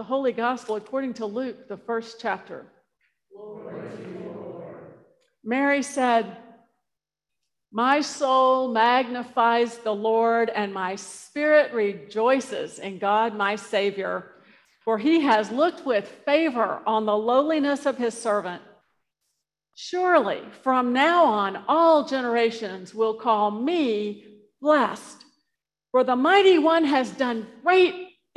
The Holy Gospel according to Luke, the first chapter. Mary said, My soul magnifies the Lord, and my spirit rejoices in God my Savior, for he has looked with favor on the lowliness of his servant. Surely from now on, all generations will call me blessed, for the mighty one has done great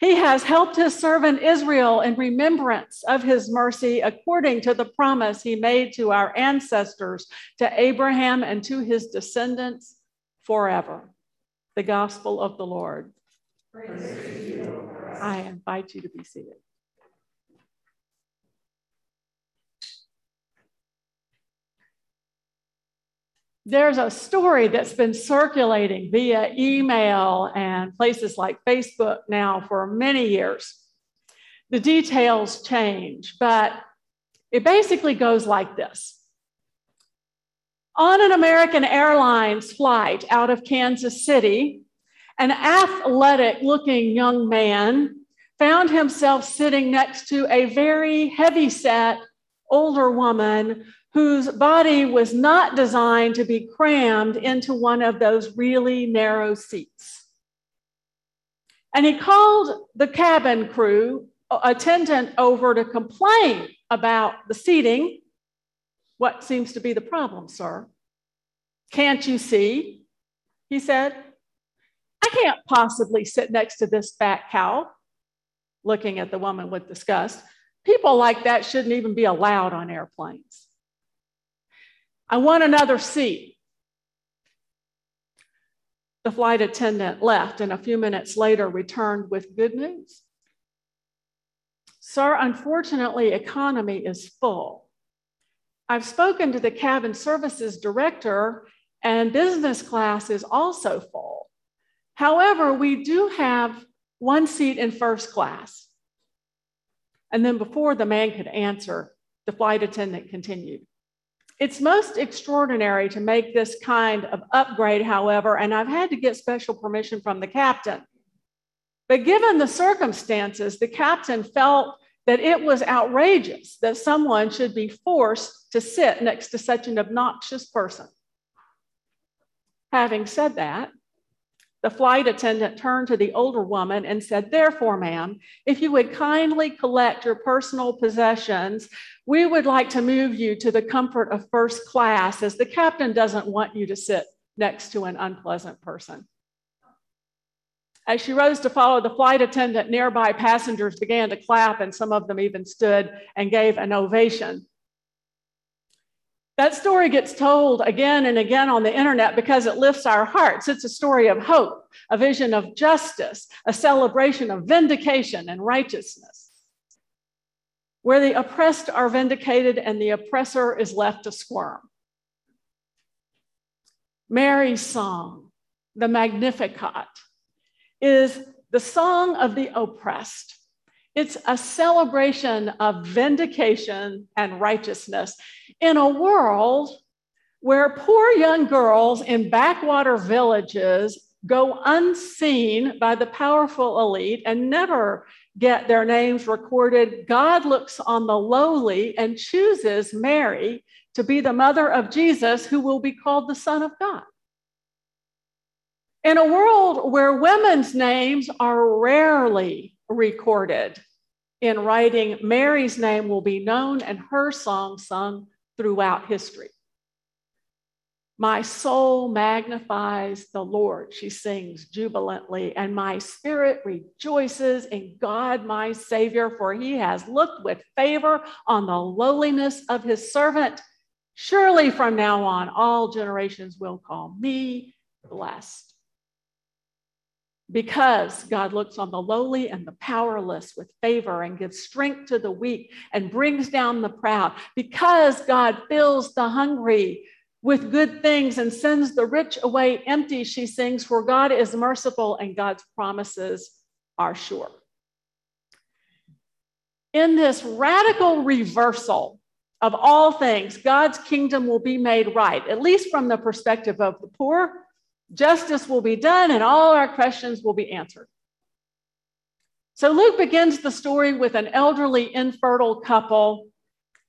He has helped his servant Israel in remembrance of his mercy, according to the promise he made to our ancestors, to Abraham and to his descendants forever. The gospel of the Lord. You, I invite you to be seated. There's a story that's been circulating via email and places like Facebook now for many years. The details change, but it basically goes like this. On an American Airlines flight out of Kansas City, an athletic looking young man found himself sitting next to a very heavy set older woman whose body was not designed to be crammed into one of those really narrow seats. And he called the cabin crew uh, attendant over to complain about the seating. What seems to be the problem, sir? Can't you see? He said. I can't possibly sit next to this fat cow, looking at the woman with disgust. People like that shouldn't even be allowed on airplanes. I want another seat. The flight attendant left and a few minutes later returned with good news. Sir, unfortunately, economy is full. I've spoken to the cabin services director, and business class is also full. However, we do have one seat in first class. And then, before the man could answer, the flight attendant continued. It's most extraordinary to make this kind of upgrade, however, and I've had to get special permission from the captain. But given the circumstances, the captain felt that it was outrageous that someone should be forced to sit next to such an obnoxious person. Having said that, the flight attendant turned to the older woman and said, Therefore, ma'am, if you would kindly collect your personal possessions, we would like to move you to the comfort of first class, as the captain doesn't want you to sit next to an unpleasant person. As she rose to follow the flight attendant, nearby passengers began to clap, and some of them even stood and gave an ovation. That story gets told again and again on the internet because it lifts our hearts. It's a story of hope, a vision of justice, a celebration of vindication and righteousness, where the oppressed are vindicated and the oppressor is left to squirm. Mary's song, the Magnificat, is the song of the oppressed. It's a celebration of vindication and righteousness in a world where poor young girls in backwater villages go unseen by the powerful elite and never get their names recorded. God looks on the lowly and chooses Mary to be the mother of Jesus, who will be called the Son of God. In a world where women's names are rarely recorded, in writing, Mary's name will be known and her song sung throughout history. My soul magnifies the Lord, she sings jubilantly, and my spirit rejoices in God, my Savior, for he has looked with favor on the lowliness of his servant. Surely from now on, all generations will call me blessed. Because God looks on the lowly and the powerless with favor and gives strength to the weak and brings down the proud, because God fills the hungry with good things and sends the rich away empty, she sings, for God is merciful and God's promises are sure. In this radical reversal of all things, God's kingdom will be made right, at least from the perspective of the poor Justice will be done and all our questions will be answered. So Luke begins the story with an elderly, infertile couple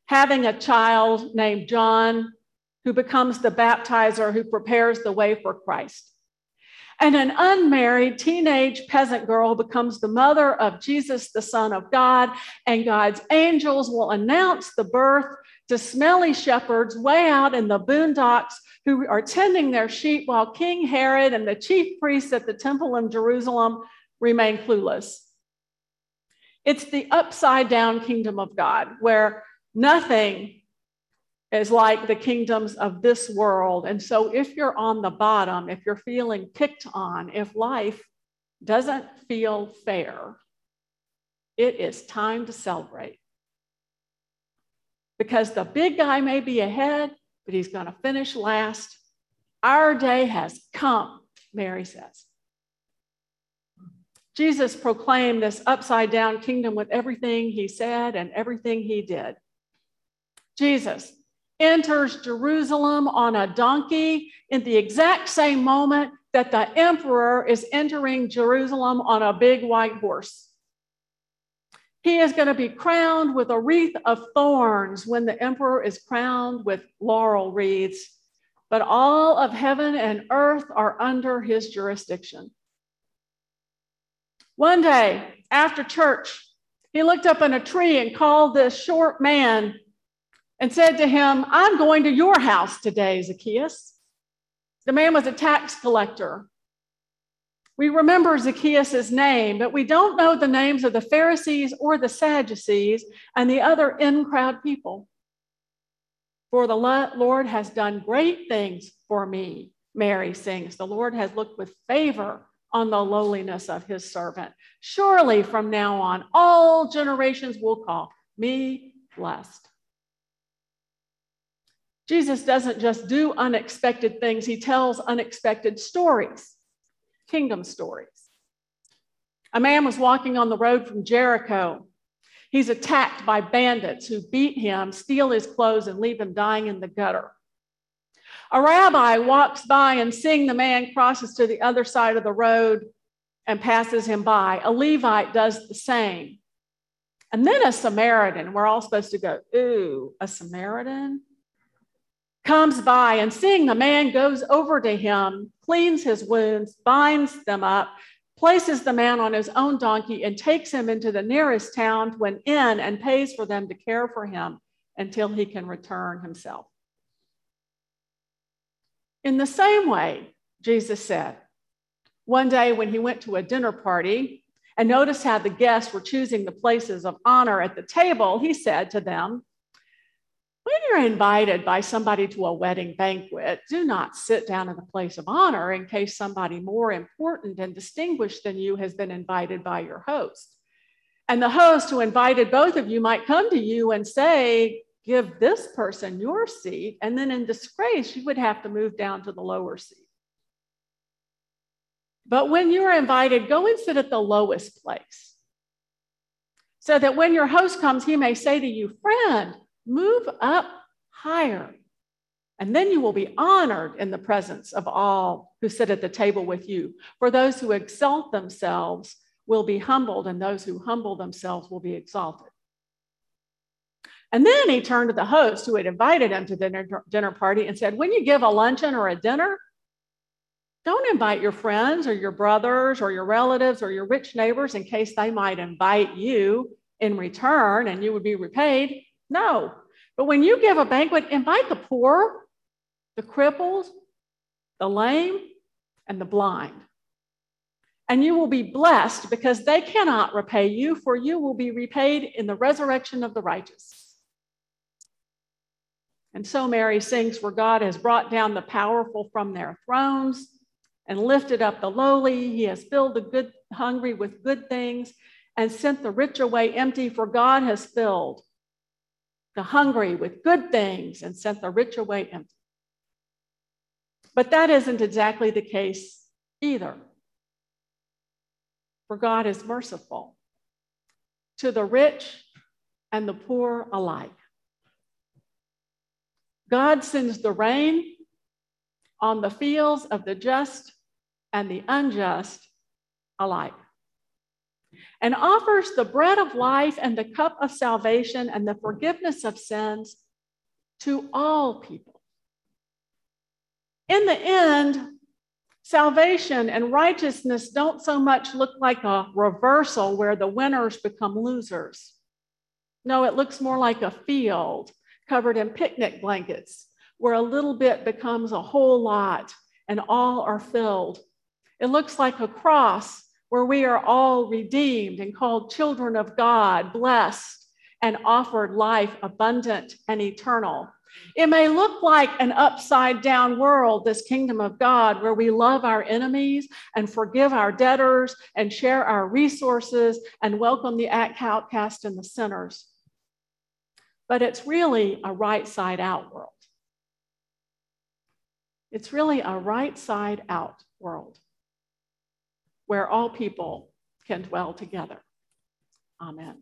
having a child named John who becomes the baptizer who prepares the way for Christ. And an unmarried teenage peasant girl becomes the mother of Jesus, the Son of God, and God's angels will announce the birth to smelly shepherds way out in the boondocks who are tending their sheep while King Herod and the chief priests at the temple in Jerusalem remain clueless. It's the upside down kingdom of God where nothing is like the kingdoms of this world. And so, if you're on the bottom, if you're feeling picked on, if life doesn't feel fair, it is time to celebrate. Because the big guy may be ahead, but he's going to finish last. Our day has come, Mary says. Jesus proclaimed this upside down kingdom with everything he said and everything he did. Jesus enters Jerusalem on a donkey in the exact same moment that the emperor is entering Jerusalem on a big white horse. He is going to be crowned with a wreath of thorns when the emperor is crowned with laurel wreaths. But all of heaven and earth are under his jurisdiction. One day after church, he looked up in a tree and called this short man and said to him, I'm going to your house today, Zacchaeus. The man was a tax collector we remember Zacchaeus' name, but we don't know the names of the Pharisees or the Sadducees and the other in crowd people. For the Lord has done great things for me, Mary sings. The Lord has looked with favor on the lowliness of his servant. Surely from now on, all generations will call me blessed. Jesus doesn't just do unexpected things, he tells unexpected stories kingdom stories. A man was walking on the road from Jericho. He's attacked by bandits who beat him, steal his clothes, and leave him dying in the gutter. A rabbi walks by and seeing the man crosses to the other side of the road and passes him by. A Levite does the same. And then a Samaritan, we're all supposed to go, ooh, a Samaritan? Comes by and seeing the man goes over to him, cleans his wounds, binds them up, places the man on his own donkey, and takes him into the nearest town to an inn and pays for them to care for him until he can return himself. In the same way, Jesus said, one day when he went to a dinner party and noticed how the guests were choosing the places of honor at the table, he said to them, when you're invited by somebody to a wedding banquet, do not sit down in the place of honor in case somebody more important and distinguished than you has been invited by your host. And the host who invited both of you might come to you and say, Give this person your seat. And then in disgrace, you would have to move down to the lower seat. But when you're invited, go and sit at the lowest place so that when your host comes, he may say to you, Friend, Move up higher. And then you will be honored in the presence of all who sit at the table with you. For those who exalt themselves will be humbled, and those who humble themselves will be exalted. And then he turned to the host who had invited him to the dinner party and said, When you give a luncheon or a dinner, don't invite your friends or your brothers or your relatives or your rich neighbors in case they might invite you in return and you would be repaid. No. But when you give a banquet, invite the poor, the crippled, the lame, and the blind. And you will be blessed because they cannot repay you, for you will be repaid in the resurrection of the righteous. And so Mary sings, For God has brought down the powerful from their thrones and lifted up the lowly. He has filled the good hungry with good things and sent the rich away empty, for God has filled the hungry with good things and sent the rich away empty. But that isn't exactly the case either. For God is merciful to the rich and the poor alike. God sends the rain on the fields of the just and the unjust alike, and offers the bread of life and the cup of salvation and the forgiveness of sins to all people. In the end, salvation and righteousness don't so much look like a reversal where the winners become losers. No, it looks more like a field covered in picnic blankets where a little bit becomes a whole lot and all are filled it looks like a cross where we are all redeemed and called children of God, blessed, and offered life abundant and eternal. It may look like an upside down world, this kingdom of God, where we love our enemies and forgive our debtors and share our resources and welcome the outcast and the sinners. But it's really a right side out world. It's really a right side out world where all people can dwell together. Amen.